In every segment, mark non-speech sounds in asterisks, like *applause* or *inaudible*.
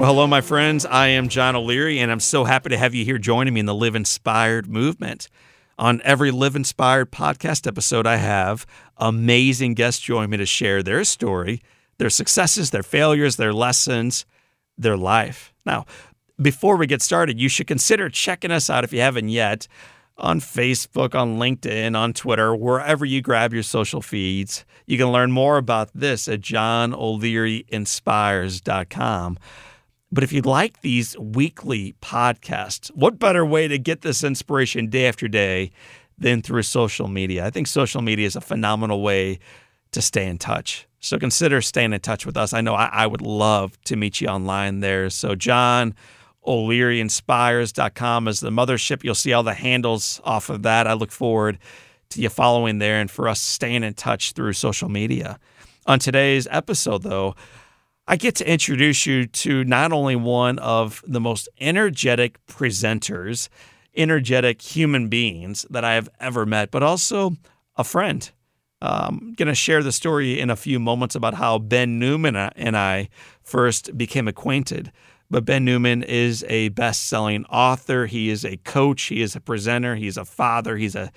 Well, hello, my friends. I am John O'Leary, and I'm so happy to have you here joining me in the Live Inspired movement. On every Live Inspired podcast episode, I have amazing guests join me to share their story, their successes, their failures, their lessons, their life. Now, before we get started, you should consider checking us out if you haven't yet on Facebook, on LinkedIn, on Twitter, wherever you grab your social feeds. You can learn more about this at johnolearyinspires.com. But if you'd like these weekly podcasts, what better way to get this inspiration day after day than through social media? I think social media is a phenomenal way to stay in touch. So consider staying in touch with us. I know I, I would love to meet you online there. So, John O'LearyInspires.com is the mothership. You'll see all the handles off of that. I look forward to you following there and for us staying in touch through social media. On today's episode, though, I get to introduce you to not only one of the most energetic presenters, energetic human beings that I have ever met, but also a friend. I'm um, going to share the story in a few moments about how Ben Newman and I first became acquainted. But Ben Newman is a best selling author. He is a coach. He is a presenter. He's a father. He's a,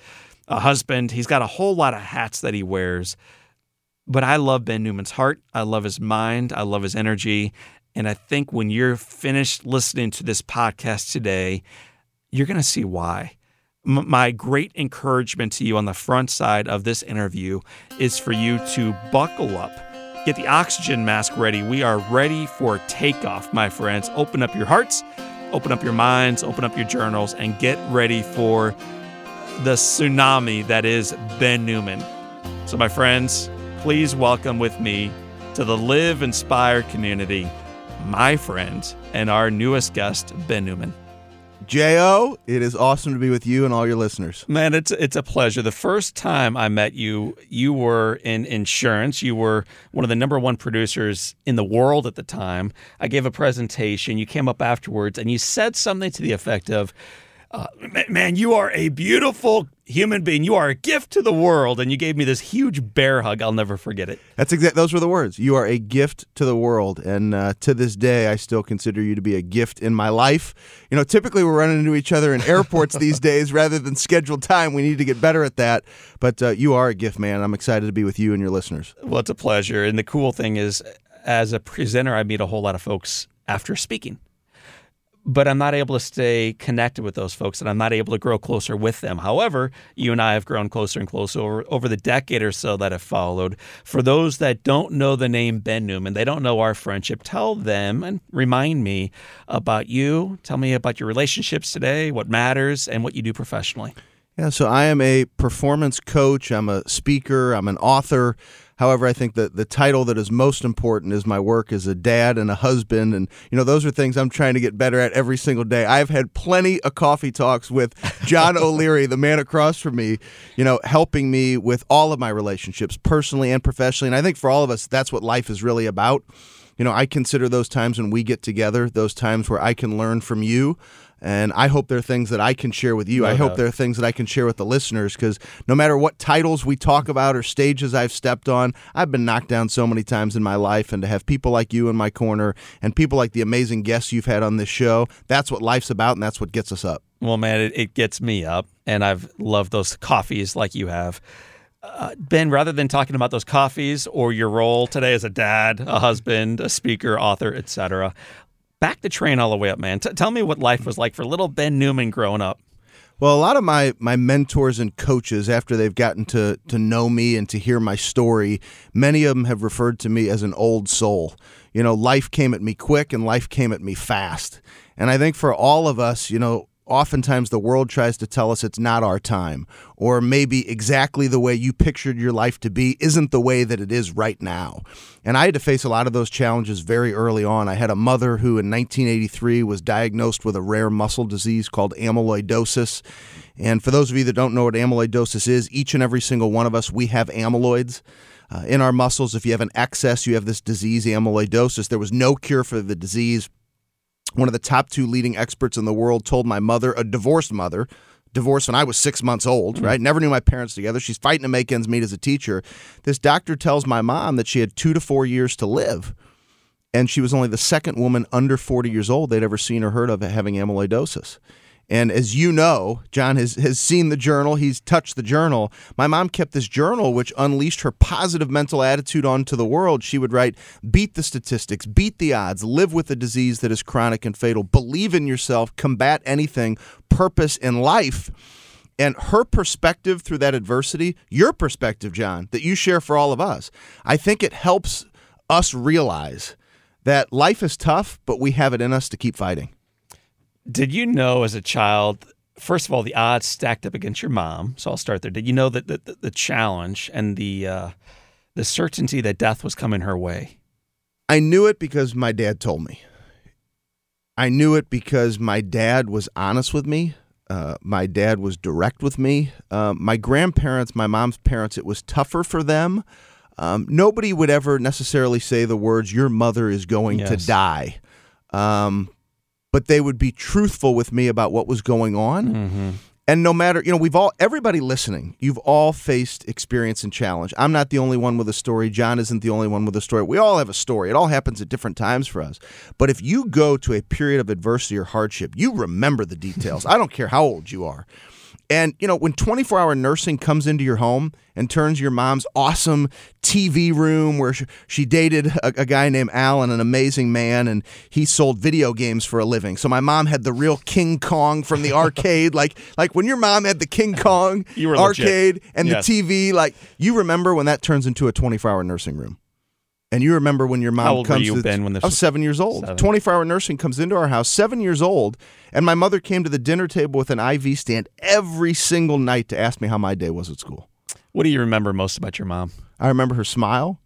a husband. He's got a whole lot of hats that he wears. But I love Ben Newman's heart. I love his mind. I love his energy. And I think when you're finished listening to this podcast today, you're going to see why. M- my great encouragement to you on the front side of this interview is for you to buckle up, get the oxygen mask ready. We are ready for takeoff, my friends. Open up your hearts, open up your minds, open up your journals, and get ready for the tsunami that is Ben Newman. So, my friends, please welcome with me to the Live Inspired community, my friend and our newest guest, Ben Newman. Jo, it is awesome to be with you and all your listeners. Man, it's it's a pleasure. The first time I met you, you were in insurance. You were one of the number one producers in the world at the time. I gave a presentation. You came up afterwards and you said something to the effect of, uh, man, you are a beautiful human being. You are a gift to the world. And you gave me this huge bear hug. I'll never forget it. That's exact. Those were the words. You are a gift to the world. And uh, to this day, I still consider you to be a gift in my life. You know, typically we're running into each other in airports *laughs* these days rather than scheduled time. We need to get better at that. But uh, you are a gift, man. I'm excited to be with you and your listeners. Well, it's a pleasure. And the cool thing is, as a presenter, I meet a whole lot of folks after speaking but I'm not able to stay connected with those folks and I'm not able to grow closer with them. However, you and I have grown closer and closer over, over the decade or so that have followed. For those that don't know the name Ben Newman, they don't know our friendship, tell them and remind me about you. Tell me about your relationships today, what matters, and what you do professionally. Yeah, so I am a performance coach, I'm a speaker, I'm an author. However, I think that the title that is most important is my work as a dad and a husband. And, you know, those are things I'm trying to get better at every single day. I've had plenty of coffee talks with John *laughs* O'Leary, the man across from me, you know, helping me with all of my relationships, personally and professionally. And I think for all of us, that's what life is really about. You know, I consider those times when we get together, those times where I can learn from you and I hope there are things that I can share with you. No I hope there are things that I can share with the listeners because no matter what titles we talk about or stages I've stepped on, I've been knocked down so many times in my life. And to have people like you in my corner and people like the amazing guests you've had on this show, that's what life's about and that's what gets us up. Well, man, it, it gets me up. And I've loved those coffees like you have. Uh, ben, rather than talking about those coffees or your role today as a dad, a husband, a speaker, author, etc., back the train all the way up, man. T- tell me what life was like for little Ben Newman growing up. Well, a lot of my my mentors and coaches, after they've gotten to to know me and to hear my story, many of them have referred to me as an old soul. You know, life came at me quick and life came at me fast. And I think for all of us, you know, oftentimes the world tries to tell us it's not our time, or maybe exactly the way you pictured your life to be isn't the way that it is right now. And I had to face a lot of those challenges very early on. I had a mother who in 1983 was diagnosed with a rare muscle disease called amyloidosis. And for those of you that don't know what amyloidosis is, each and every single one of us, we have amyloids. Uh, in our muscles, if you have an excess, you have this disease, amyloidosis. There was no cure for the disease one of the top two leading experts in the world told my mother, a divorced mother, divorced when I was six months old, mm. right? Never knew my parents together. She's fighting to make ends meet as a teacher. This doctor tells my mom that she had two to four years to live. And she was only the second woman under 40 years old they'd ever seen or heard of having amyloidosis. And as you know, John has, has seen the journal, he's touched the journal. My mom kept this journal, which unleashed her positive mental attitude onto the world. She would write, Beat the statistics, beat the odds, live with a disease that is chronic and fatal, believe in yourself, combat anything, purpose in life. And her perspective through that adversity, your perspective, John, that you share for all of us, I think it helps us realize that life is tough, but we have it in us to keep fighting. Did you know as a child, first of all, the odds stacked up against your mom? So I'll start there. Did you know that the, the, challenge and the uh, the certainty that death was coming her way? I knew it because my dad told me. I knew it because my dad was honest with me. Uh, my dad was direct with me. Uh, my grandparents, my mom's parents, it was tougher for them. Um, nobody would ever necessarily say the words, Your mother is going yes. to die. Um, but they would be truthful with me about what was going on. Mm-hmm. And no matter, you know, we've all, everybody listening, you've all faced experience and challenge. I'm not the only one with a story. John isn't the only one with a story. We all have a story. It all happens at different times for us. But if you go to a period of adversity or hardship, you remember the details. I don't care how old you are. And, you know, when 24 hour nursing comes into your home and turns your mom's awesome TV room where she, dated a, a, guy named Alan, an amazing man, and he sold video games for a living. So my mom had the real King Kong from the arcade. *laughs* like, like when your mom had the King Kong arcade legit. and yes. the TV, like, you remember when that turns into a 24 hour nursing room. And you remember when your mom How old comes were you, to, Ben, when I was seven years old. 24 hour nursing comes into our house, seven years old. And my mother came to the dinner table with an IV stand every single night to ask me how my day was at school. What do you remember most about your mom? I remember her smile.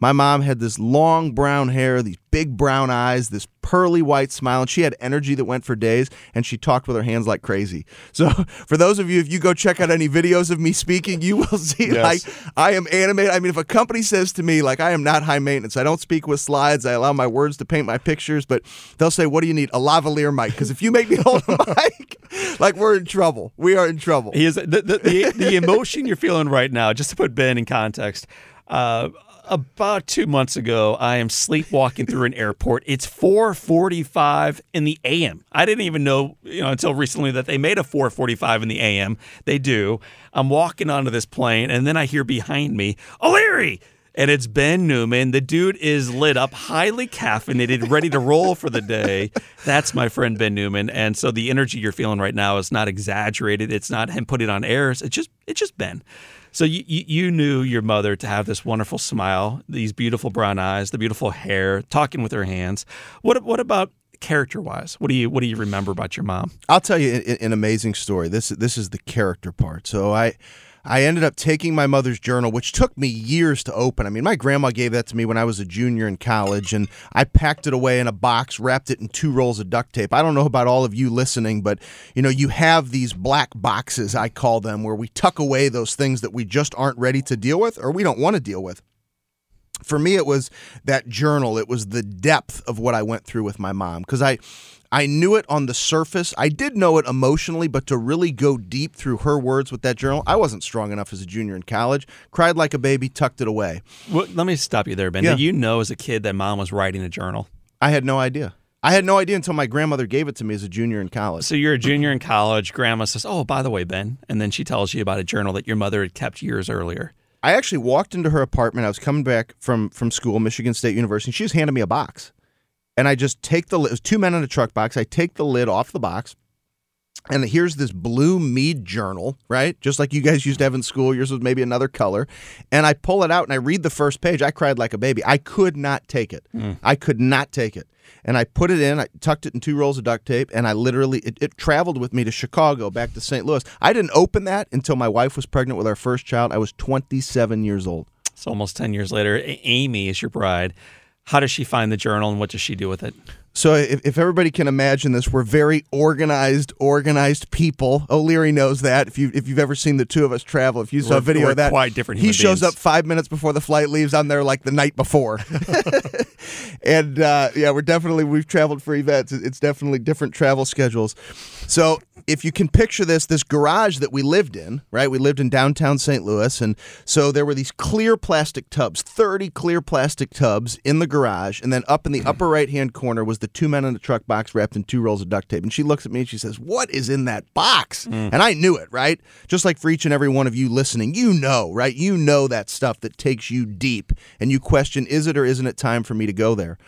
My mom had this long brown hair, these big brown eyes, this pearly white smile, and she had energy that went for days, and she talked with her hands like crazy. So, *laughs* for those of you, if you go check out any videos of me speaking, you will *laughs* see yes. like I am animated. I mean, if a company says to me, like, I am not high maintenance, I don't speak with slides, I allow my words to paint my pictures, but they'll say, What do you need? A lavalier mic. Because if you make me *laughs* hold a mic, like, we're in trouble. We are in trouble. He is the, the, the, the emotion you're feeling right now, just to put Ben in context. Uh, about two months ago, I am sleepwalking through an airport. It's 4:45 in the a.m. I didn't even know, you know, until recently that they made a 4:45 in the a.m. They do. I'm walking onto this plane, and then I hear behind me, O'Leary. And it's Ben Newman. The dude is lit up, highly caffeinated, ready to roll for the day. That's my friend Ben Newman. And so the energy you're feeling right now is not exaggerated. It's not him putting on airs. It's just it's just Ben. So you, you knew your mother to have this wonderful smile, these beautiful brown eyes, the beautiful hair, talking with her hands. What what about character wise? What do you what do you remember about your mom? I'll tell you an, an amazing story. This this is the character part. So I I ended up taking my mother's journal, which took me years to open. I mean, my grandma gave that to me when I was a junior in college, and I packed it away in a box, wrapped it in two rolls of duct tape. I don't know about all of you listening, but you know, you have these black boxes, I call them, where we tuck away those things that we just aren't ready to deal with or we don't want to deal with for me it was that journal it was the depth of what i went through with my mom because i I knew it on the surface. I did know it emotionally, but to really go deep through her words with that journal, I wasn't strong enough as a junior in college. Cried like a baby, tucked it away. Well, let me stop you there, Ben. Yeah. Did you know as a kid that mom was writing a journal? I had no idea. I had no idea until my grandmother gave it to me as a junior in college. So you're a junior in college. Grandma says, "Oh, by the way, Ben," and then she tells you about a journal that your mother had kept years earlier. I actually walked into her apartment. I was coming back from from school, Michigan State University. And she was handing me a box and I just take the lid. It was two men in a truck box. I take the lid off the box, And here's this blue Mead journal, right? Just like you guys used to have in school. Yours was maybe another color. And I pull it out and I read the first page. I cried like a baby. I could not take it. Mm. I could not take it. And I put it in, I tucked it in two rolls of duct tape, and I literally, it, it traveled with me to Chicago, back to St. Louis. I didn't open that until my wife was pregnant with our first child. I was 27 years old. It's almost 10 years later. Amy is your bride. How does she find the journal and what does she do with it? So if, if everybody can imagine this, we're very organized, organized people. O'Leary knows that. If you if you've ever seen the two of us travel, if you saw we're, a video of that, quite different. He shows beings. up five minutes before the flight leaves. I'm there like the night before, *laughs* *laughs* and uh, yeah, we're definitely we've traveled for events. It's definitely different travel schedules. So if you can picture this, this garage that we lived in, right? We lived in downtown St. Louis. And so there were these clear plastic tubs, 30 clear plastic tubs in the garage. And then up in the upper right hand corner was the two men in a truck box wrapped in two rolls of duct tape. And she looks at me and she says, What is in that box? Mm. And I knew it, right? Just like for each and every one of you listening, you know, right? You know that stuff that takes you deep and you question, Is it or isn't it time for me to go there?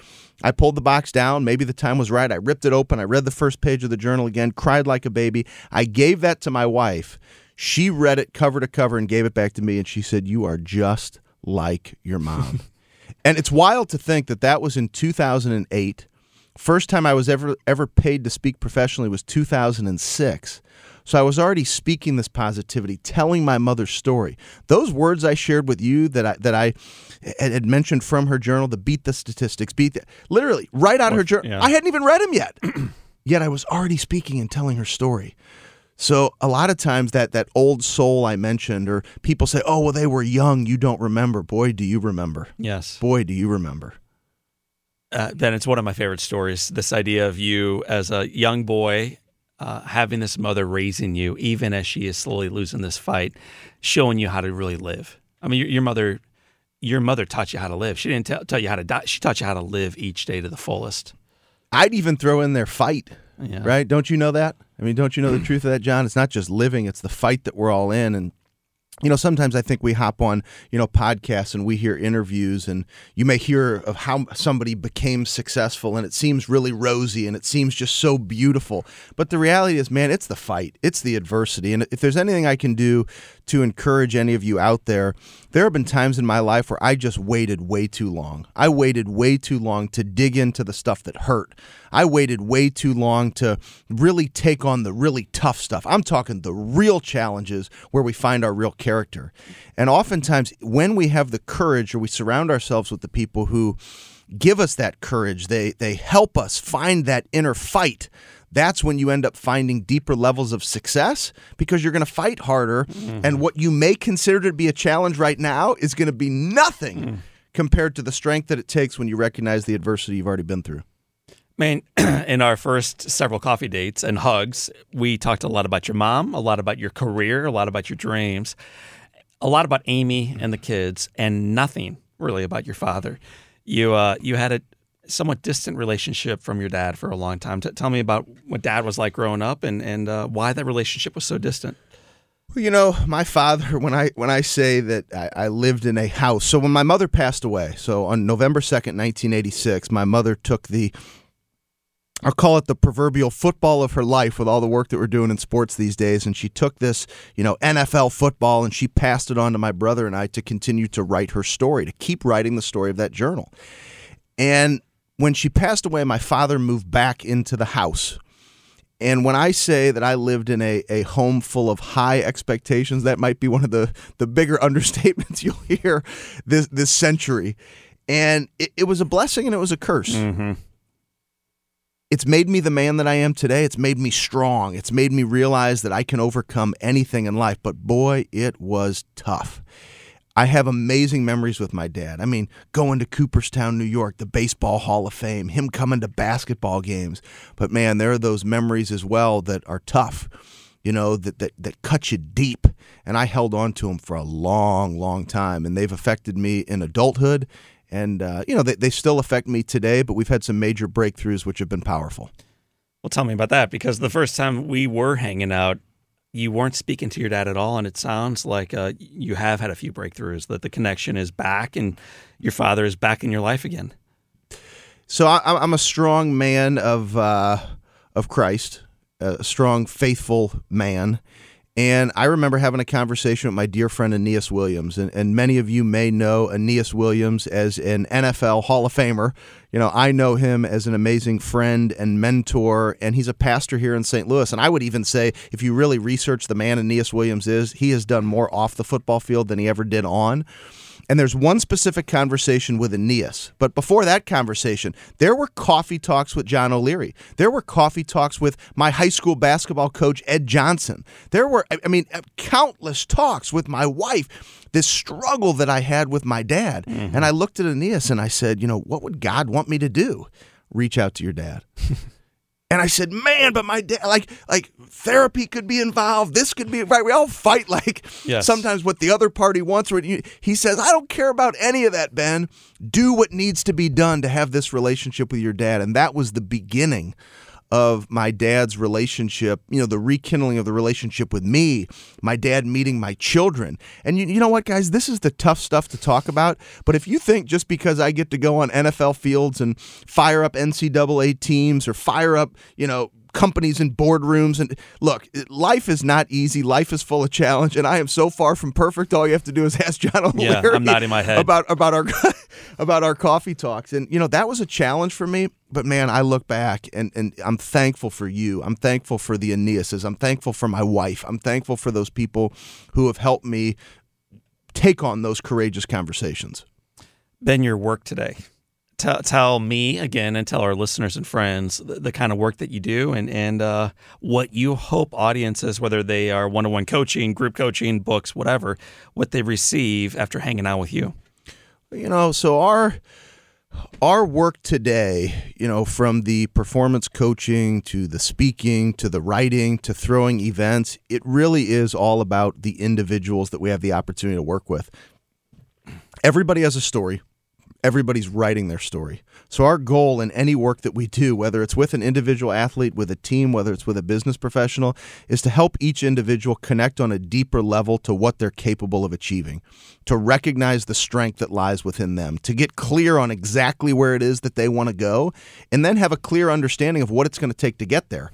I pulled the box down. Maybe the time was right. I ripped it open. I read the first page of the journal again, cried like a baby. I gave that to my wife. She read it cover to cover and gave it back to me. And she said, You are just like your mom. *laughs* and it's wild to think that that was in 2008. First time I was ever ever paid to speak professionally was 2006. So I was already speaking this positivity, telling my mother's story. Those words I shared with you that I that I had mentioned from her journal, the beat the statistics, beat the, literally right out of her journal. Yeah. I hadn't even read them yet. *clears throat* yet I was already speaking and telling her story. So a lot of times that that old soul I mentioned, or people say, "Oh, well, they were young. You don't remember." Boy, do you remember? Yes. Boy, do you remember? Uh, then it's one of my favorite stories. This idea of you as a young boy uh, having this mother raising you, even as she is slowly losing this fight, showing you how to really live. I mean, your, your mother, your mother taught you how to live. She didn't tell, tell you how to die. She taught you how to live each day to the fullest. I'd even throw in there fight. Yeah. Right? Don't you know that? I mean, don't you know the *clears throat* truth of that, John? It's not just living; it's the fight that we're all in, and you know, sometimes I think we hop on, you know, podcasts and we hear interviews and you may hear of how somebody became successful and it seems really rosy and it seems just so beautiful. But the reality is, man, it's the fight, it's the adversity. And if there's anything I can do to encourage any of you out there, there have been times in my life where I just waited way too long. I waited way too long to dig into the stuff that hurt. I waited way too long to really take on the really tough stuff. I'm talking the real challenges where we find our real character. And oftentimes, when we have the courage or we surround ourselves with the people who give us that courage, they, they help us find that inner fight that's when you end up finding deeper levels of success because you're going to fight harder. Mm-hmm. And what you may consider to be a challenge right now is going to be nothing mm. compared to the strength that it takes when you recognize the adversity you've already been through. Man, *clears throat* in our first several coffee dates and hugs, we talked a lot about your mom, a lot about your career, a lot about your dreams, a lot about Amy and the kids, and nothing really about your father. You uh, you had a somewhat distant relationship from your dad for a long time. T- tell me about what dad was like growing up and and uh, why that relationship was so distant. Well, you know, my father. When I when I say that I, I, lived in a house, so when my mother passed away, so on November second, nineteen eighty six, my mother took the I'll call it the proverbial football of her life with all the work that we're doing in sports these days. And she took this, you know, NFL football and she passed it on to my brother and I to continue to write her story, to keep writing the story of that journal. And when she passed away, my father moved back into the house. And when I say that I lived in a, a home full of high expectations, that might be one of the, the bigger *laughs* understatements you'll hear this, this century. And it, it was a blessing and it was a curse. Mm-hmm it's made me the man that I am today. It's made me strong. It's made me realize that I can overcome anything in life. But boy, it was tough. I have amazing memories with my dad. I mean, going to Cooperstown, New York, the Baseball Hall of Fame, him coming to basketball games. But man, there are those memories as well that are tough, you know, that, that, that cut you deep. And I held on to them for a long, long time. And they've affected me in adulthood and uh, you know they, they still affect me today but we've had some major breakthroughs which have been powerful well tell me about that because the first time we were hanging out you weren't speaking to your dad at all and it sounds like uh, you have had a few breakthroughs that the connection is back and your father is back in your life again so I, am a strong man of uh, of christ a strong, faithful man. And I remember having a conversation with my dear friend Aeneas Williams, and, and many of you may know Aeneas Williams as an NFL Hall of Famer. You know, I know him as an amazing friend and mentor, and he's a pastor here in St. Louis. And I would even say, if you really research the man Aeneas Williams is, he has done more off the football field than he ever did on. And there's one specific conversation with Aeneas. But before that conversation, there were coffee talks with John O'Leary. There were coffee talks with my high school basketball coach, Ed Johnson. There were, I mean, countless talks with my wife. This struggle that I had with my dad. Mm-hmm. And I looked at Aeneas and I said, you know, what would God want me to do? Reach out to your dad. *laughs* And I said, "Man, but my dad, like, like therapy could be involved. This could be right. We all fight *laughs* like yes. sometimes what the other party wants. Or he says, I don't care about any of that, Ben. Do what needs to be done to have this relationship with your dad. And that was the beginning of my dad's relationship, you know, the rekindling of the relationship with me, my dad meeting my children. And you, you know what, guys, this is the tough stuff to talk about. But if you think just because I get to go on NFL fields and fire up NCAA teams or fire up, you know, companies and boardrooms. And look, life is not easy. Life is full of challenge, and I am so far from perfect. All you have to do is *laughs* ask John O'Leary yeah, I'm nodding my head about about our *laughs* about our coffee talks. And you know that was a challenge for me. But man, I look back and, and I'm thankful for you. I'm thankful for the Aeneases. I'm thankful for my wife. I'm thankful for those people who have helped me take on those courageous conversations. Ben, your work today tell, tell me again and tell our listeners and friends the, the kind of work that you do and and uh, what you hope audiences, whether they are one on one coaching, group coaching, books, whatever, what they receive after hanging out with you. You know, so our our work today, you know, from the performance coaching to the speaking to the writing to throwing events, it really is all about the individuals that we have the opportunity to work with. Everybody has a story everybody's writing their story. So, our goal in any work that we do, whether it's with an individual athlete, with a team, whether it's with a business professional, is to help each individual connect on a deeper level to what they're capable of achieving, to recognize the strength that lies within them, to get clear on exactly where it is that they want to go, and then have a clear understanding of what it's going to take to get there.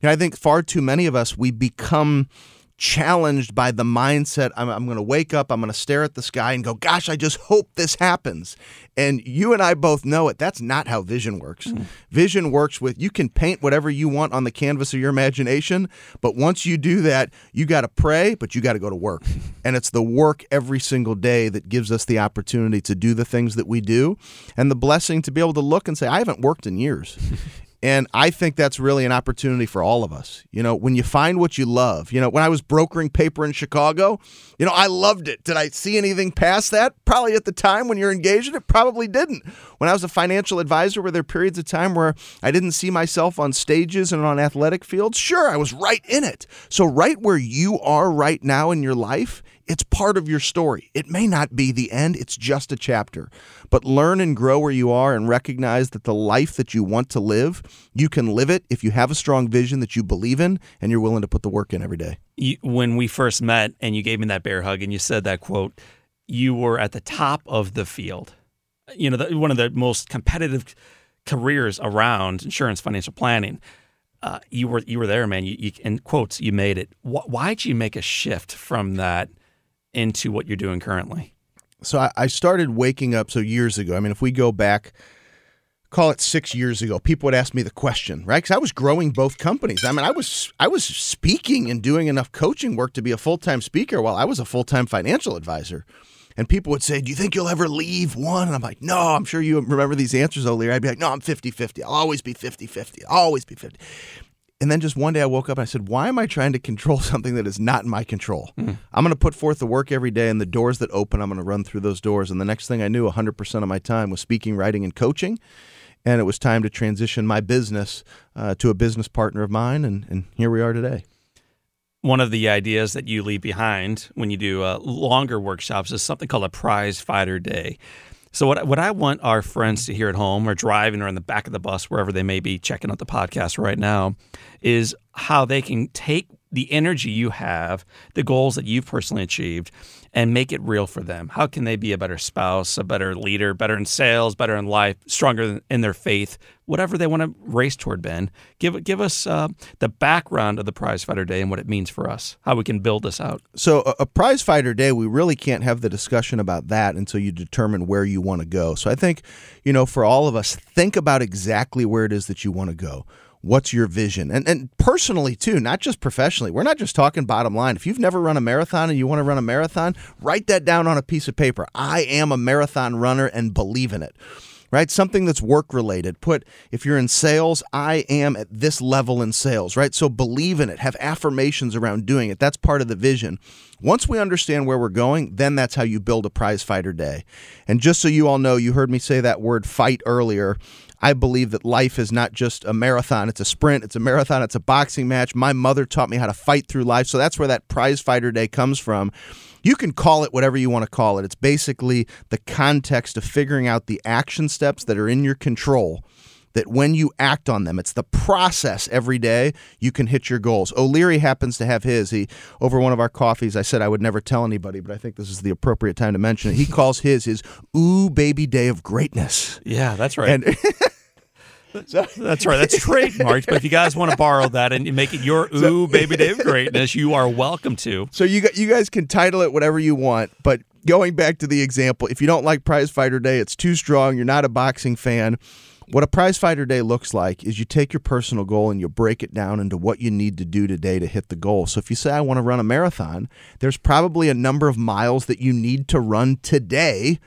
And I think far too many of us, we become challenged by the mindset I'm, I'm going to wake up, I'm going to stare at the sky and go, gosh, I just hope this happens. And you and I both know it. That's not how vision works. Mm. Vision works with you can paint whatever you want on the canvas of your imagination, but once you do that, you got to pray, but you got to go to work. *laughs* and it's the work every single day that gives us the opportunity to do the things that we do and the blessing to be able to look and say, I haven't worked in years. *laughs* And I think that's really an opportunity for all of us. You know, when you find what you love, you know, when I was brokering paper in Chicago, you know, I loved it. Did I see anything past that? Probably at the time when you're engaged in it, probably didn't. When I was a financial advisor, were there periods of time where I didn't see myself on stages and on athletic fields? Sure, I was right in it. So, right where you are right now in your life it's part of your story. It may not be the end, it's just a chapter. But learn and grow where you are and recognize that the life that you want to live, you can live it if you have a strong vision that you believe in and you're willing to put the work in every day. You, when we first met and you gave me that bear hug and you said that quote, you were at the top of the field. You know, the, one of the most competitive careers around insurance financial planning. Uh, you were you were there, man. You, you in quotes, you made it. Why did you make a shift from that into what you're doing currently? So I, started waking up so years ago. I mean, if we go back, call it six years ago, people would ask me the question, right? Because I was growing both companies. I mean, I was I was speaking and doing enough coaching work to be a full time speaker while I was a full time financial advisor. And people would say, Do you think you'll ever leave one? And I'm like, No, I'm sure you remember these answers, O'Leary. I'd be like, No, I'm 50 50. I'll always be 50 50. I'll always be 50. And then just one day I woke up and I said, Why am I trying to control *laughs* something that is not in my control? Mm. I'm going to put forth the work every day, and the doors that open, I'm going to run through those doors. And the next thing I knew, 100% of my time was speaking, writing, and coaching. And it was time to transition my business uh, to a business partner of mine. And, and here we are today. One of the ideas that you leave behind when you do uh, longer workshops is something called a prize fighter day. So what what I want our friends to hear at home or driving or in the back of the bus wherever they may be checking out the podcast right now is how they can take the energy you have, the goals that you've personally achieved, and make it real for them. How can they be a better spouse, a better leader, better in sales, better in life, stronger in their faith, whatever they want to race toward? Ben, give give us uh, the background of the Prize Fighter Day and what it means for us, how we can build this out. So, a, a Prize Fighter Day, we really can't have the discussion about that until you determine where you want to go. So, I think, you know, for all of us, think about exactly where it is that you want to go what's your vision? And and personally too not just professionally we're not just talking bottom line. If you've never run a marathon and you want to run a marathon write that down on a piece of paper. I am a marathon runner and believe in it right? Something that's work related put if you're in sales i am at this level in sales right? So believe in it. Have affirmations around doing it. That's part of the vision. Once we understand where we're going then that's how you build a prize fighter day. And just so you all know you heard me say that word fight earlier I believe that life is not just a marathon, it's a sprint, it's a marathon, it's a boxing match. My mother taught me how to fight through life. So that's where that prize fighter day comes from. You can call it whatever you want to call it. It's basically the context of figuring out the action steps that are in your control that when you act on them, it's the process every day, you can hit your goals. O'Leary happens to have his. He over one of our coffees, I said I would never tell anybody, but I think this is the appropriate time to mention it. He calls his his ooh baby day of greatness. Yeah, that's right. And *laughs* *laughs* that's right. That's trademarked. But if you guys want to borrow that and make it your ooh baby day of greatness, you are welcome to. So you you guys can title it whatever you want, but going back to the example, if you don't like Prize Fighter Day, it's too strong. You're not a boxing fan what a prize fighter day looks like is you take your personal goal and you break it down into what you need to do today to hit the goal. So if you say, I want to run a marathon, there's probably a number of miles that you need to run today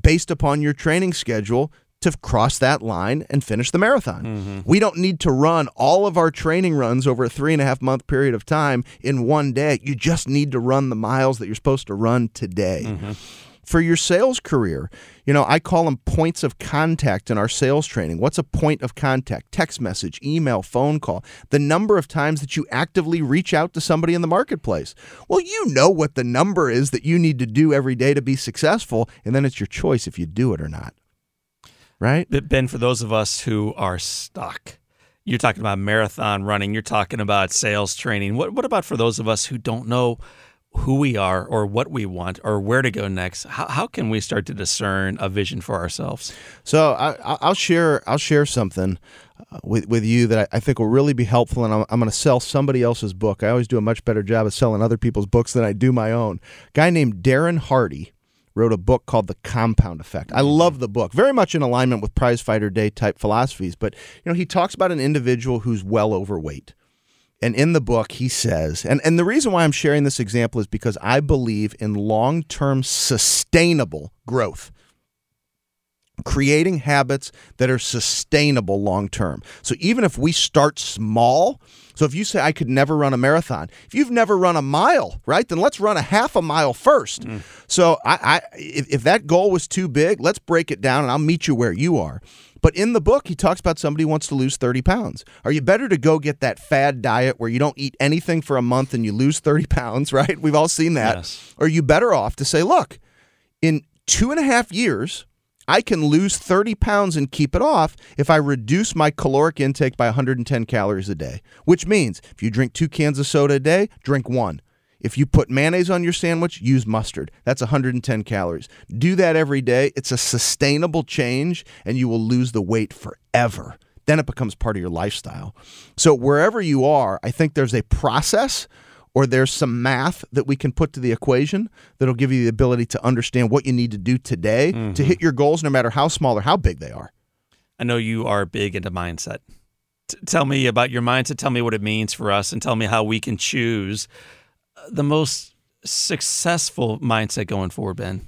based upon your training schedule to cross that line and finish the marathon. Mm-hmm. We don't need to run all of our training runs over a three and a half month period of time in one day. You just need to run the miles that you're supposed to run today. Mm-hmm for your sales career. You know, I call them points of contact in our sales training. What's a point of contact? Text message, email, phone call, the number of times that you actively reach out to somebody in the marketplace. Well, you know what the number is that you need to do every day to be successful, and then it's your choice if you do it or not. Right? But Ben, for those of us who are stuck, you're talking about marathon running, you're talking about sales training. What, what about for those of us who don't know? who we are or what we want or where to go next how, how can we start to discern a vision for ourselves so I, will share i'll share something uh, with, with you that I, I, think will really be helpful and i'm, I'm going to sell somebody else's book i always do a much better job of selling other people's books than i do my own a guy named darren hardy wrote a book called the compound effect i love mm-hmm. the book very much in alignment with prize fighter day type philosophies but you know he talks about an individual who's well overweight and in the book, he says, and, and the reason why I'm sharing this example is because I believe in long term sustainable growth. Creating habits that are sustainable long term. So even if we start small, so if you say I could never run a marathon, if you've never run a mile, right, then let's run a half a mile first. Mm. So I, I if, if that goal was too big, let's break it down and I'll meet you where you are. But in the book, he talks about somebody wants to lose 30 pounds. Are you better to go get that fad diet where you don't eat anything for a month and you lose 30 *laughs* pounds, right? We've all seen that. Yes. Or are you better off to say, look, in two and a half years, I can lose 30 pounds and keep it off if I reduce my caloric intake by 110 calories a day, which means if you drink two cans of soda a day, drink one. If you put mayonnaise on your sandwich, use mustard. That's 110 calories. Do that every day. It's a sustainable change, and you will lose the weight forever. Then it becomes part of your lifestyle. So, wherever you are, I think there's a process or there's some math that we can put to the equation that'll give you the ability to understand what you need to do today mm-hmm. to hit your goals, no matter how small or how big they are. I know you are big into mindset. T- tell me about your mindset. Tell me what it means for us, and tell me how we can choose the most successful mindset going forward, Ben?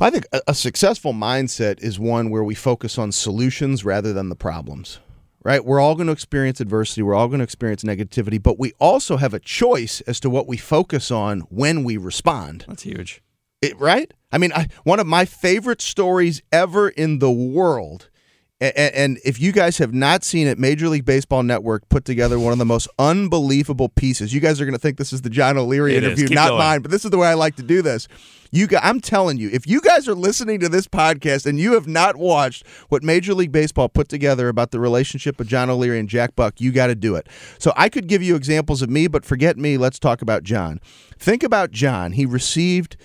I think a, successful mindset is one where we focus on solutions rather than the problems. Right? We're all going to experience adversity. We're all going to experience negativity, but we also have a choice as to what we focus on when we respond. That's huge. It, right? I mean, I, one of my favorite stories ever in the world And, and if you guys have not seen it, Major League Baseball Network put together one of the most unbelievable pieces. You guys are going to think this is the John O'Leary It interview, not going. mine, but this is the way I like to do this. You, gu- I'm telling you, if you guys are listening to this podcast and you have not watched what Major League Baseball put together about the relationship of John O'Leary and Jack Buck, you got to do it. So I could give you examples of me, but forget me. Let's talk about John. Think about John. He received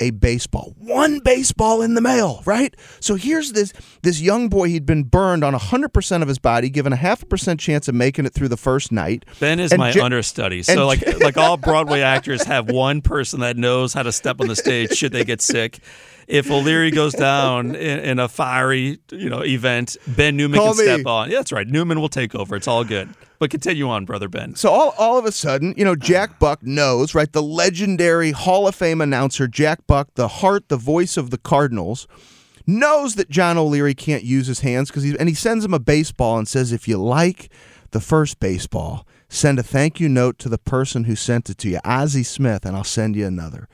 a baseball, one baseball in the mail, right? So here's this this young boy. He'd been burned on 100% of his body, given a half a percent chance of making it through the first night. Ben is And my Ja- understudy. So like like all Broadway *laughs* actors have one person that knows how to step on the stage should they get sick. If O'Leary goes *laughs* down in, in a fiery, you know, event, Ben Newman Call can me. step on. Yeah, that's right. Newman will take over. It's all good. But continue on, brother Ben. So all, all of a sudden, you know, Jack Buck knows, right? The legendary Hall of Fame announcer, Jack Buck, the heart, the voice of the Cardinals, knows that John O'Leary can't use his hands because he and he sends him a baseball and says, if you like the first baseball, send a thank you note to the person who sent it to you, Ozzie Smith, and I'll send you another.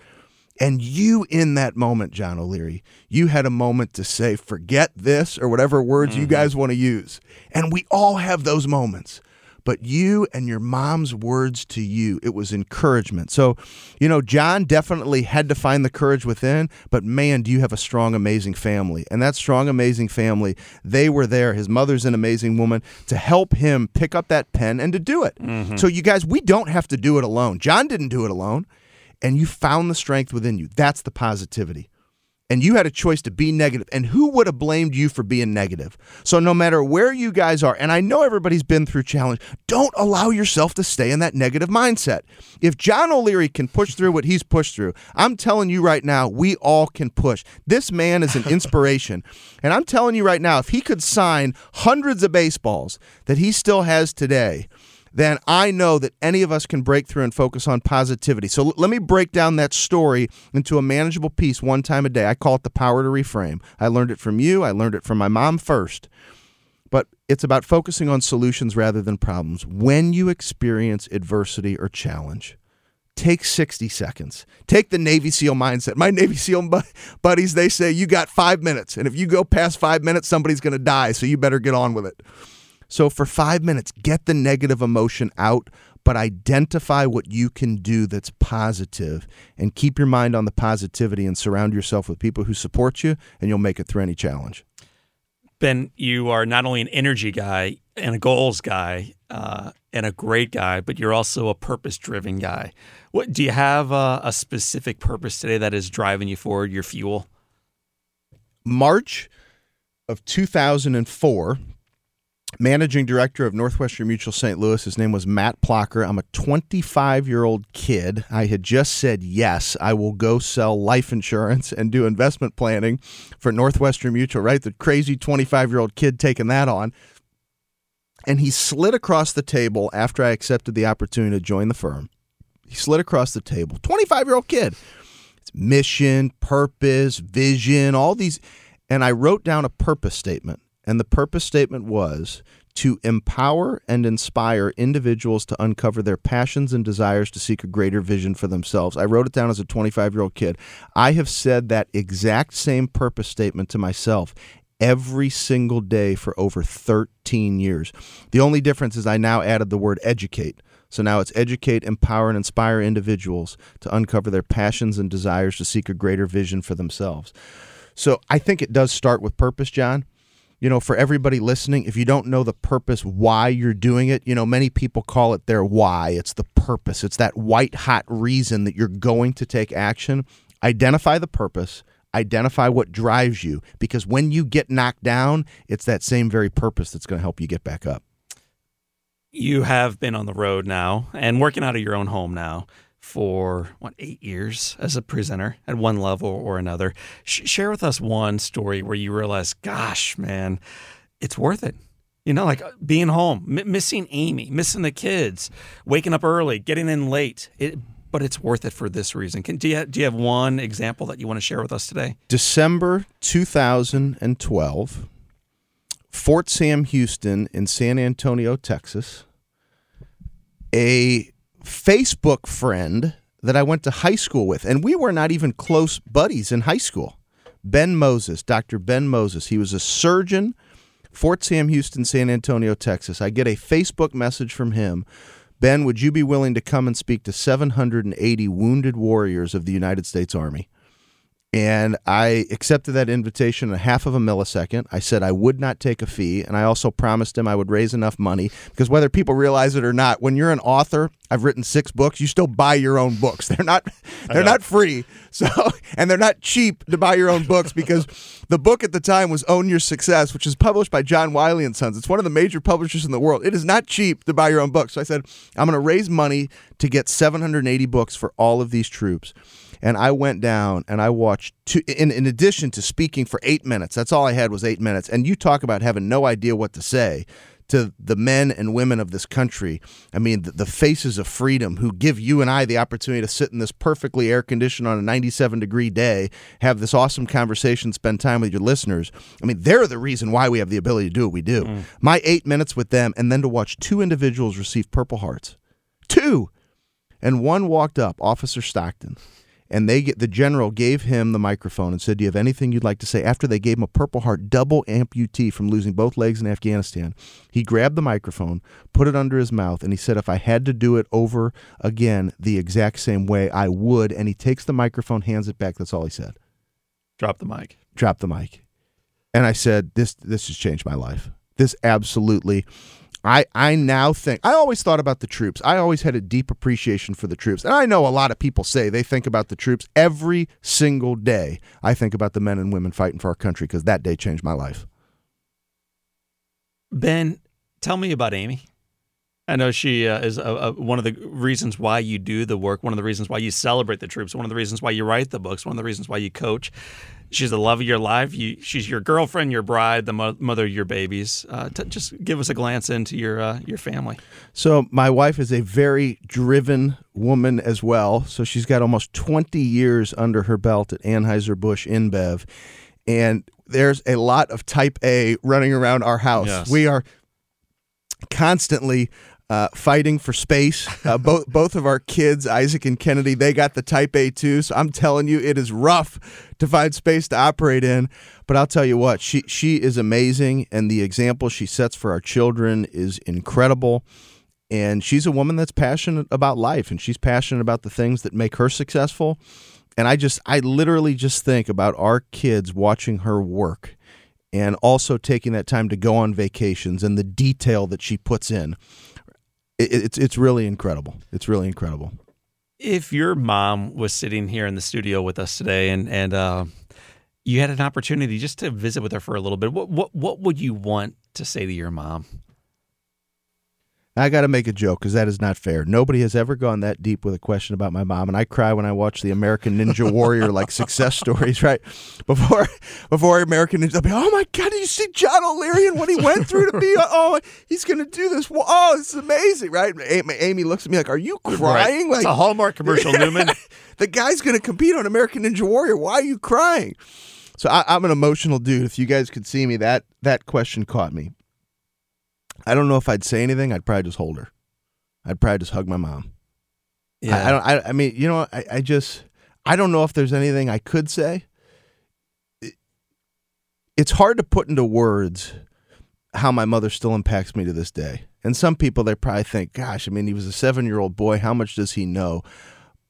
And you, in that moment, John O'Leary, you had a moment to say, forget this, or whatever words you mm-hmm. guys want to use. And we all have those moments. But you and your mom's words to you, it was encouragement. So, you know, John definitely had to find the courage within, but man, do you have a strong, amazing family. And that strong, amazing family, they were there. His mother's an amazing woman to help him pick up that pen and to do it. Mm-hmm. So, you guys, we don't have to do it alone. John didn't do it alone and you found the strength within you. That's the positivity. And you had a choice to be negative. And who would have blamed you for being negative? So, no matter where you guys are, and I know everybody's been through challenge, don't allow yourself to stay in that negative mindset. If John O'Leary can push through what he's pushed through, I'm telling you right now, we all can push. This man is an *laughs* inspiration. and I'm telling you right now, if he could sign hundreds of baseballs that he still has today, then I know that any of us can break through and focus on positivity. So l- let me break down that story into a manageable piece one time a day. I call it the power to reframe. I learned it from you, I learned it from my mom first. But it's about focusing on solutions rather than problems. When you experience adversity or challenge, take 60 seconds. Take the Navy SEAL mindset. My *laughs* Navy SEAL buddies, they say you got five minutes. And if you go past five minutes, somebody's going to die. So you better get on with it. So for five minutes, get the negative emotion out, but identify what you can do that's positive and keep your mind on the positivity and surround yourself with people who support you, and you'll make it through any challenge. Ben, you are not only an energy guy and a goals guy uh, and a great guy, but you're also a purpose-driven guy. What do you have a, a specific purpose today that is driving you forward? Your fuel? March of 2004, managing director of Northwestern Mutual St. Louis. His name was Matt Plocker. I'm a 25 year old kid. I had just said, yes, I will go sell life insurance and do investment planning for Northwestern Mutual, right? The crazy 25 year old kid taking that on. And he slid across the table after I accepted the opportunity to join the firm. He slid across the table. 25 year old kid. It's mission, purpose, vision, all these. And I wrote down a purpose statement. And the purpose statement was to empower and inspire individuals to uncover their passions and desires to seek a greater vision for themselves. I wrote it down as a 25 year old kid. I have said that exact same purpose statement to myself every single day for over 13 years. The only difference is I now added the word educate. So now it's educate, empower, and inspire individuals to uncover their passions and desires to seek a greater vision for themselves. So I think it does start with purpose, John. You know, for everybody listening, if you don't know the purpose why you're doing it, you know, many people call it their why. It's the purpose, it's that white hot reason that you're going to take action. Identify the purpose, identify what drives you, because when you get knocked down, it's that same very purpose that's going to help you get back up. You have been on the road now and working out of your own home now for what eight years as a presenter at one level or another. Sh- share with us one story where you realize, gosh, man, it's worth it. You know, like being home, m- missing Amy, missing the kids, waking up early, getting in late. It, but it's worth it for this reason. Can, do you do you have one example that you want to share with us today? December 2012, Fort Sam Houston in San Antonio, Texas. A Facebook friend that I went to high school with, and we were not even close buddies in high school. Ben Moses, Dr. Ben Moses. He was a surgeon Fort Sam Houston, San Antonio, Texas. I get a Facebook message from him. Ben, would you be willing to come and speak to 780 wounded warriors of the United States Army? And I accepted that invitation in a half of a millisecond. I said I would not take a fee, and I also promised him I would raise enough money because whether people realize it or not, when you're an author, I've written six books. You still buy your own books. *laughs* They're not they're not free. *laughs* So and they're not cheap to buy your own books because the book at the time was Own Your Success, which is published by John Wiley and Sons. It's one of the major publishers in the world. It is not cheap to buy your own book. So I said I'm going to raise money to get 780 books for all of these troops and I went down and I watched two, in, in addition to speaking for eight minutes. That's all I had was eight minutes. And you talk about having no idea what to say to the men and women of this country. I mean, the, the, faces of freedom who give you and I the opportunity to sit in this perfectly air conditioned on a 97 degree day, have this awesome conversation, spend time with your listeners. I mean, they're the reason why we have the ability to do what we do. Mm. My eight minutes with them, and then to watch two individuals receive Purple Hearts. Two. And one walked up, Officer Stockton and they get the general gave him the microphone and said, "Do you have anything you'd like to say?" After they gave him a Purple Heart double amputee from losing both legs in Afghanistan, he grabbed the microphone, put it under his mouth, and he said, "If I had to do it over again the exact same way, I would." And he takes the microphone, hands it back. That's all he said. Drop the mic. Drop the mic. And I said, "This this has changed my life. This absolutely." I, I now think I always thought about the troops. I always had a deep appreciation for the troops. And I know a lot of people say they think about the troops every single day. I think about the men and women fighting for our country because that day changed my life. Ben, tell me about Amy. I know she uh, is a, a, one of the reasons why you do the work, one of the reasons why you celebrate the troops, one of the reasons why you write the books, one of the reasons why you coach. She's the love of your life. You, she's your girlfriend, your bride, the mo- mother of your babies. Uh, t- just give us a glance into your uh, your family. So my wife is a very driven woman as well. So she's got almost 20 years under her belt at Anheuser Busch InBev, and there's a lot of Type A running around our house. Yes. We are constantly uh, fighting for space. Uh, *laughs* both both of our kids, Isaac and Kennedy, they got the Type A too. So I'm telling you, it is rough to find space to operate in. But I'll tell you what, she she is amazing, and the example she sets for our children is incredible. And she's a woman that's passionate about life, and she's passionate about the things that make her successful. And I just, I literally just think about our kids watching her work and also taking that time to go on vacations and the detail that she puts in it, it's it's really incredible. It's really incredible. If your mom was sitting here in the studio with us today, and and uh, you had an opportunity just to visit with her for a little bit, what what what would you want to say to your mom? I got to make a joke because that is not fair. Nobody has ever gone that deep with a question about my mom, and I cry when I watch the American Ninja Warrior like success *laughs* stories. Right before before American Ninja, I'll be, oh my god, did you see John O'Leary and what he went through to be? Oh, he's gonna do this. Oh, this is amazing, right? Amy looks at me like, are you crying? Right. Like it's a Hallmark commercial, *laughs* Newman. the guy's gonna compete on American Ninja Warrior. Why are you crying? So I, I'm an emotional dude. If you guys could see me, that that question caught me. I don't know if I'd say anything. I'd probably just hold her. I'd probably just hug my mom. Yeah. I, I don't. I, I mean, you know, I, I just I don't know if there's anything I could say. it's hard to put into words how my mother still impacts me to this day. And some people they probably think, gosh, I mean, he was a seven year old boy. How much does he know?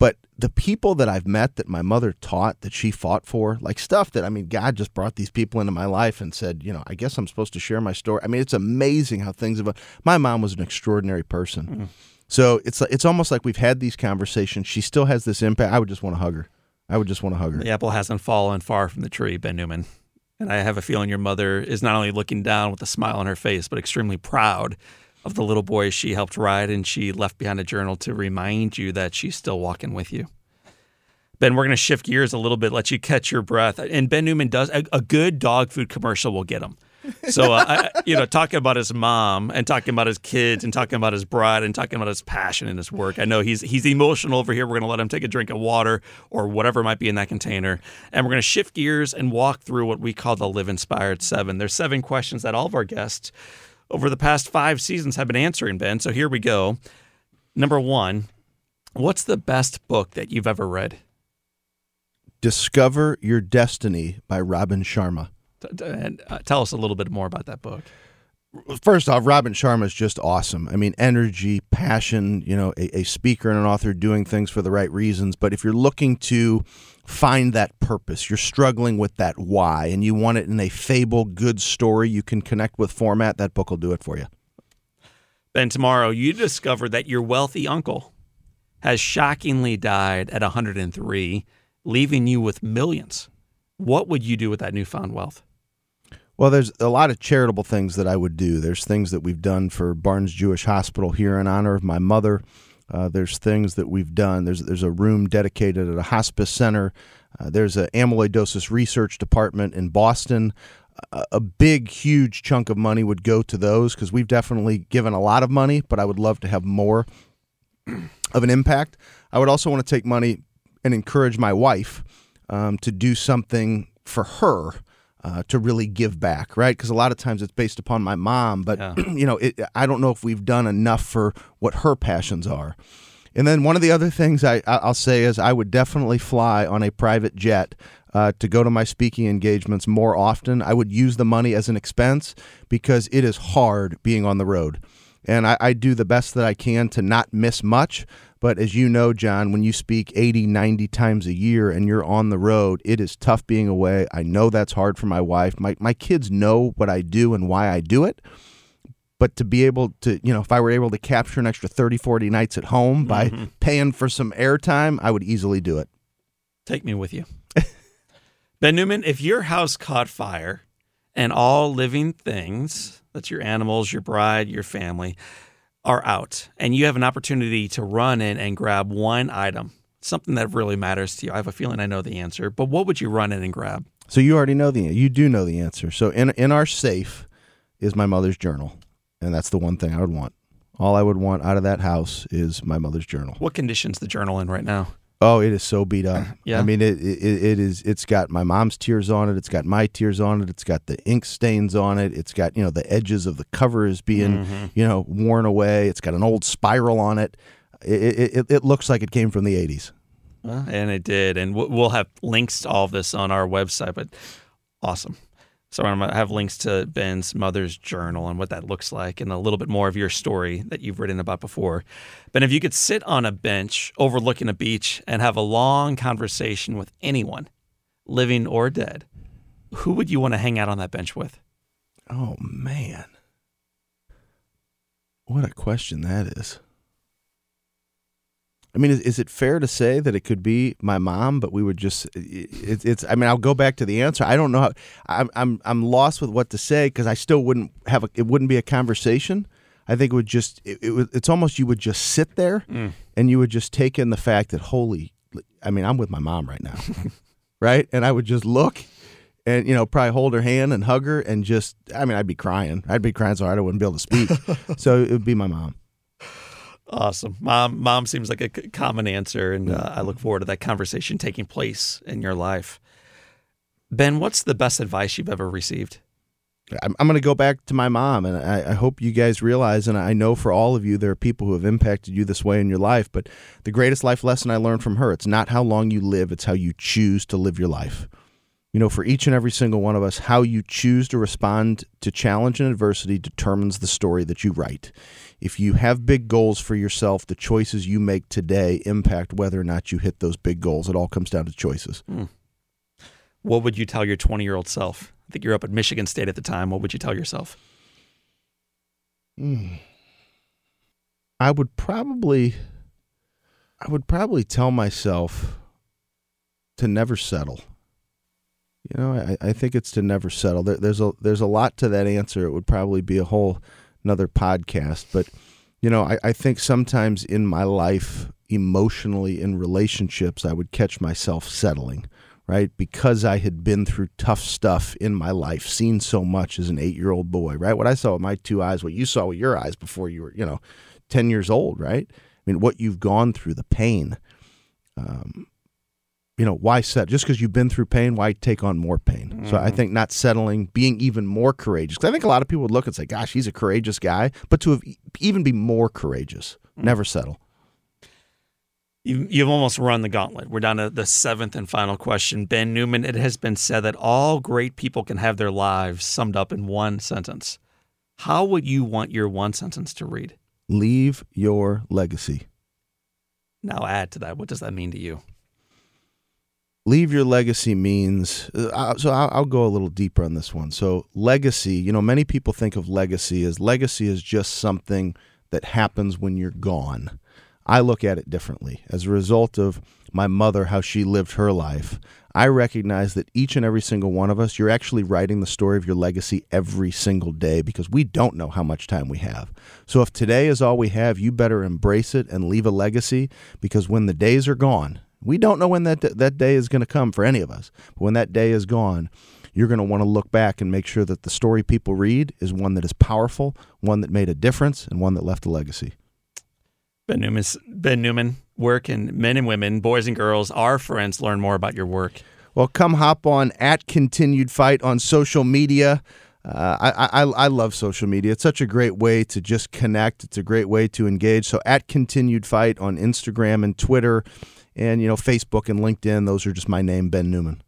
But the people that I've met that my mother taught that she fought for, like stuff that I mean, God just brought these people into my life and said, you know, I guess I'm supposed to share my story. I mean, it's amazing how things have. My mom was an extraordinary person, mm. so it's it's almost like we've had these conversations. She still has this impact. I would just want to hug her. I would just want to hug her. The apple hasn't fallen far from the tree, Ben Newman. And I have a feeling your mother is not only looking down with a smile on her face, but extremely proud of the little boy she helped ride, and she left behind a journal to remind you that she's still walking with you. Ben, we're going to shift gears a little bit, let you catch your breath. And Ben Newman does a, a good dog food commercial will get him. So, uh, I, you know, talking about his mom and talking about his kids and talking about his bride and talking about his passion in his work. I know he's he's emotional over here. We're going to let him take a drink of water or whatever might be in that container, and we're going to shift gears and walk through what we call the Live Inspired Seven. There's seven questions that all of our guests over the past five seasons have been answering, Ben. So here we go. Number one, what's the best book that you've ever read? Discover Your Destiny by Robin Sharma. And uh, tell us a little bit more about that book. First off, Robin Sharma is just awesome. I mean, energy, passion, you know, a, a speaker and an author doing things for the right reasons. But if you're looking to find that purpose, you're struggling with that why, and you want it in a fable, good story you can connect with format, that book will do it for you. Then tomorrow, you discover that your wealthy uncle has shockingly died at 103, leaving you with millions. What would you do with that newfound wealth? Well, there's a lot of charitable things that I would do. There's things that we've done for Barnes Jewish Hospital here in honor of my mother. Uh, there's things that we've done. There's there's a room dedicated at a hospice center. Uh, there's an amyloidosis research department in Boston. A, a big, huge chunk of money would go to those because we've definitely given a lot of money, but I would love to have more of an impact. I would also want to take money and encourage my wife um, to do something for her uh, to really give back, right? Because a lot of times it's based upon my mom, but yeah. *clears throat* you know, it, I don't know if we've done enough for what her passions are. And then one of the other things I, I'll say is I would definitely fly on a private jet uh, to go to my speaking engagements more often. I would use the money as an expense because it is hard being on the road. And I, I do the best that I can to not miss much. But as you know, John, when you speak 80, 90 times a year and you're on the road, it is tough being away. I know that's hard for my wife. My, my kids know what I do and why I do it. But to be able to, you know, if I were able to capture an extra 30, 40 nights at home by mm-hmm. paying for some airtime, I would easily do it. Take me with you. *laughs* ben Newman, if your house caught fire and all living things, that's your animals, your bride, your family, are out and you have an opportunity to run in and grab one item, something that really matters to you, I have a feeling I know the answer, but what would you run in and grab? So you already know the you do know the answer. So in in our safe is my mother's journal, and that's the one thing I would want. All I would want out of that house is my mother's journal. What condition's the journal in right now? Oh, it is so beat up. *clears throat* yeah. I mean, it, it it is. It's got my mom's tears on it. It's got my tears on it. It's got the ink stains on it. It's got you know the edges of the covers being mm-hmm. you know worn away. It's got an old spiral on it. It it, it looks like it came from the '80s. and it did. And we'll have links to all of this on our website. But awesome. So I'm going to have links to Ben's mother's journal and what that looks like and a little bit more of your story that you've written about before. Ben, if you could sit on a bench overlooking a beach and have a long conversation with anyone, living or dead, who would you want to hang out on that bench with? Oh, man. What a question that is. I mean, is, is, it fair to say that it could be my mom, but we would just it, it's. I mean, I'll go back to the answer. I don't know how. I'm I'm I'm lost with what to say because I still wouldn't have a. It wouldn't be a conversation. I think it would just. It, it it's almost you would just sit there mm. and you would just take in the fact that holy. I mean, I'm with my mom right now, *laughs* right? And I would just look and you know probably hold her hand and hug her and just. I mean, I'd be crying. I'd be crying so hard I wouldn't be able to speak. *laughs* so it would be my mom. Awesome. Mom mom seems like a common answer and uh, I look forward to that conversation taking place in your life. Ben, what's the best advice you've ever received? I'm, I'm going to go back to my mom, and I, I, hope you guys realize, and I know for all of you, there are people who have impacted you this way in your life. But the greatest life lesson I learned from her: it's not how long you live; it's how you choose to live your life. You know, for each and every single one of us, how you choose to respond to challenge and adversity determines the story that you write. If you have big goals for yourself, the choices you make today impact whether or not you hit those big goals. It all comes down to choices. Mm. What would you tell your 20 year old self? I think you're up at Michigan State at the time. What would you tell yourself? Mm. I would probably, I would probably tell myself to never settle. You know, I, I think it's to never settle. There, there's a there's a lot to that answer. It would probably be a whole another podcast, but you know, I, I think sometimes in my life, emotionally in relationships, I would catch myself settling, right? Because I had been through tough stuff in my life, seen so much as an eight year old boy, right? What I saw with my two eyes, what you saw with your eyes before you were, you know, 10 years old, right? I mean, what you've gone through, the pain. Um, you know, why set? Just because you've been through pain, why take on more pain? Mm-hmm. So I mm-hmm. think not settling, being even more courageous. Because I think a lot of people would look and say, "Gosh, he's a courageous guy," but to have even be more courageous, mm-hmm. never settle. You, you've almost run the gauntlet. We're down to the seventh and final question. Ben Newman, it has been said that all great people can have their lives summed up in one sentence. How would you want your one sentence to read? Leave your legacy. Now, add to that. What does that mean to you? Leave your legacy means uh, so I'll, I'll, go a little deeper on this one. So legacy you know many people think of legacy as legacy is just something that happens when you're gone. I look at it differently. As a result of my mother how she lived her life i recognize that each and every single one of us you're actually writing the story of your legacy every single day because we don't know how much time we have. So if today is all we have you better embrace it and leave a legacy because when the days are gone we don't know when that that day is going to come for any of us. But when that day is gone, you're going to want to look back and make sure that the story people read is one that is powerful, one that made a difference, and one that left a legacy. Ben Newman, Ben Newman, where can men and women, boys and girls, our friends learn more about your work? Well, come hop on at Continued Fight on social media. Uh, I, I, I love social media. It's such a great way to just connect. It's a great way to engage. So at Continued Fight on Instagram and Twitter and you know Facebook and LinkedIn. Those are just my name, Ben Newman.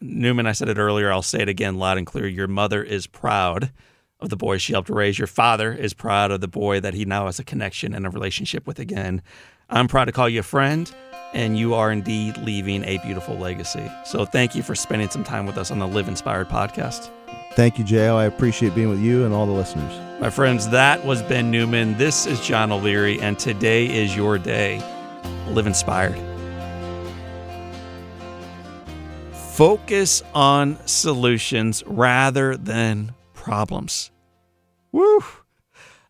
Newman, I said it earlier. I'll say it again, loud and clear. Your mother is proud of the boy she helped raise. Your father is proud of the boy that he now has a connection and a relationship with again. I'm proud to call you a friend, and you are indeed leaving a beautiful legacy. So thank you for spending some time with us on the Live Inspired podcast. Thank you, JL. I appreciate being with you and all the listeners. My friends, that was Ben Newman. This is John O'Leary, and today is your day. Live inspired. Focus on solutions rather than problems. Woo!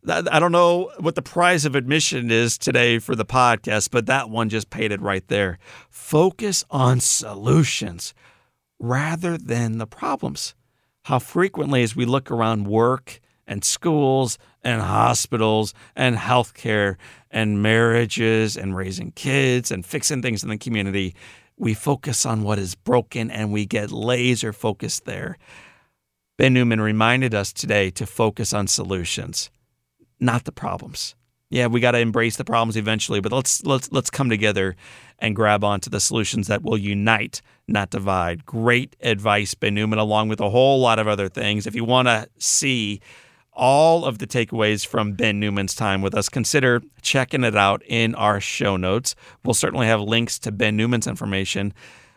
I don't know what the price of admission is today for the podcast, but that one just paid it right there. Focus on solutions rather than the problems. How frequently, as we look around work and schools and hospitals and healthcare and marriages and raising kids and fixing things in the community, we focus on what is broken and we get laser focused there. Ben Newman reminded us today to focus on solutions, not the problems. Yeah, we got to embrace the problems eventually, but let's let's let's come together and grab onto the solutions that will unite, not divide. Great advice, Ben Newman, along with a whole lot of other things. If you want to see all of the takeaways from Ben Newman's time with us, consider checking it out in our show notes. We'll certainly have links to Ben Newman's information.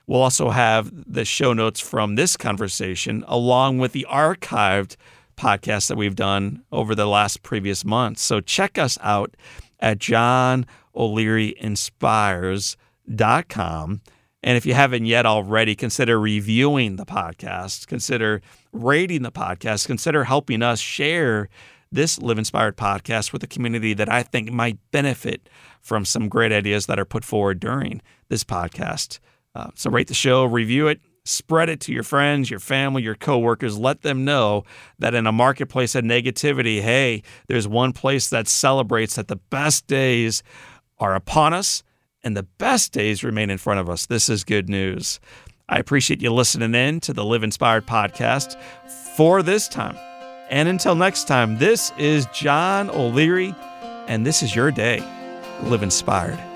We'll also have the show notes from this conversation along with the archived podcasts that we've done over the last previous months. So check us out at johnolearyinspires.com. And if you haven't yet already, consider reviewing the podcast. Consider rating the podcast, consider helping us share this Live Inspired podcast with a community that I think might benefit from some great ideas that are put forward during this podcast. Uh, so rate the show, review it, spread it to your friends, your family, your coworkers. Let them know that in a marketplace of negativity, hey, there's one place that celebrates that the best days are upon us and the best days remain in front of us. This is good news. I appreciate you listening in to the Live Inspired podcast for this time. And until next time, this is John O'Leary, and this is your day. Live inspired.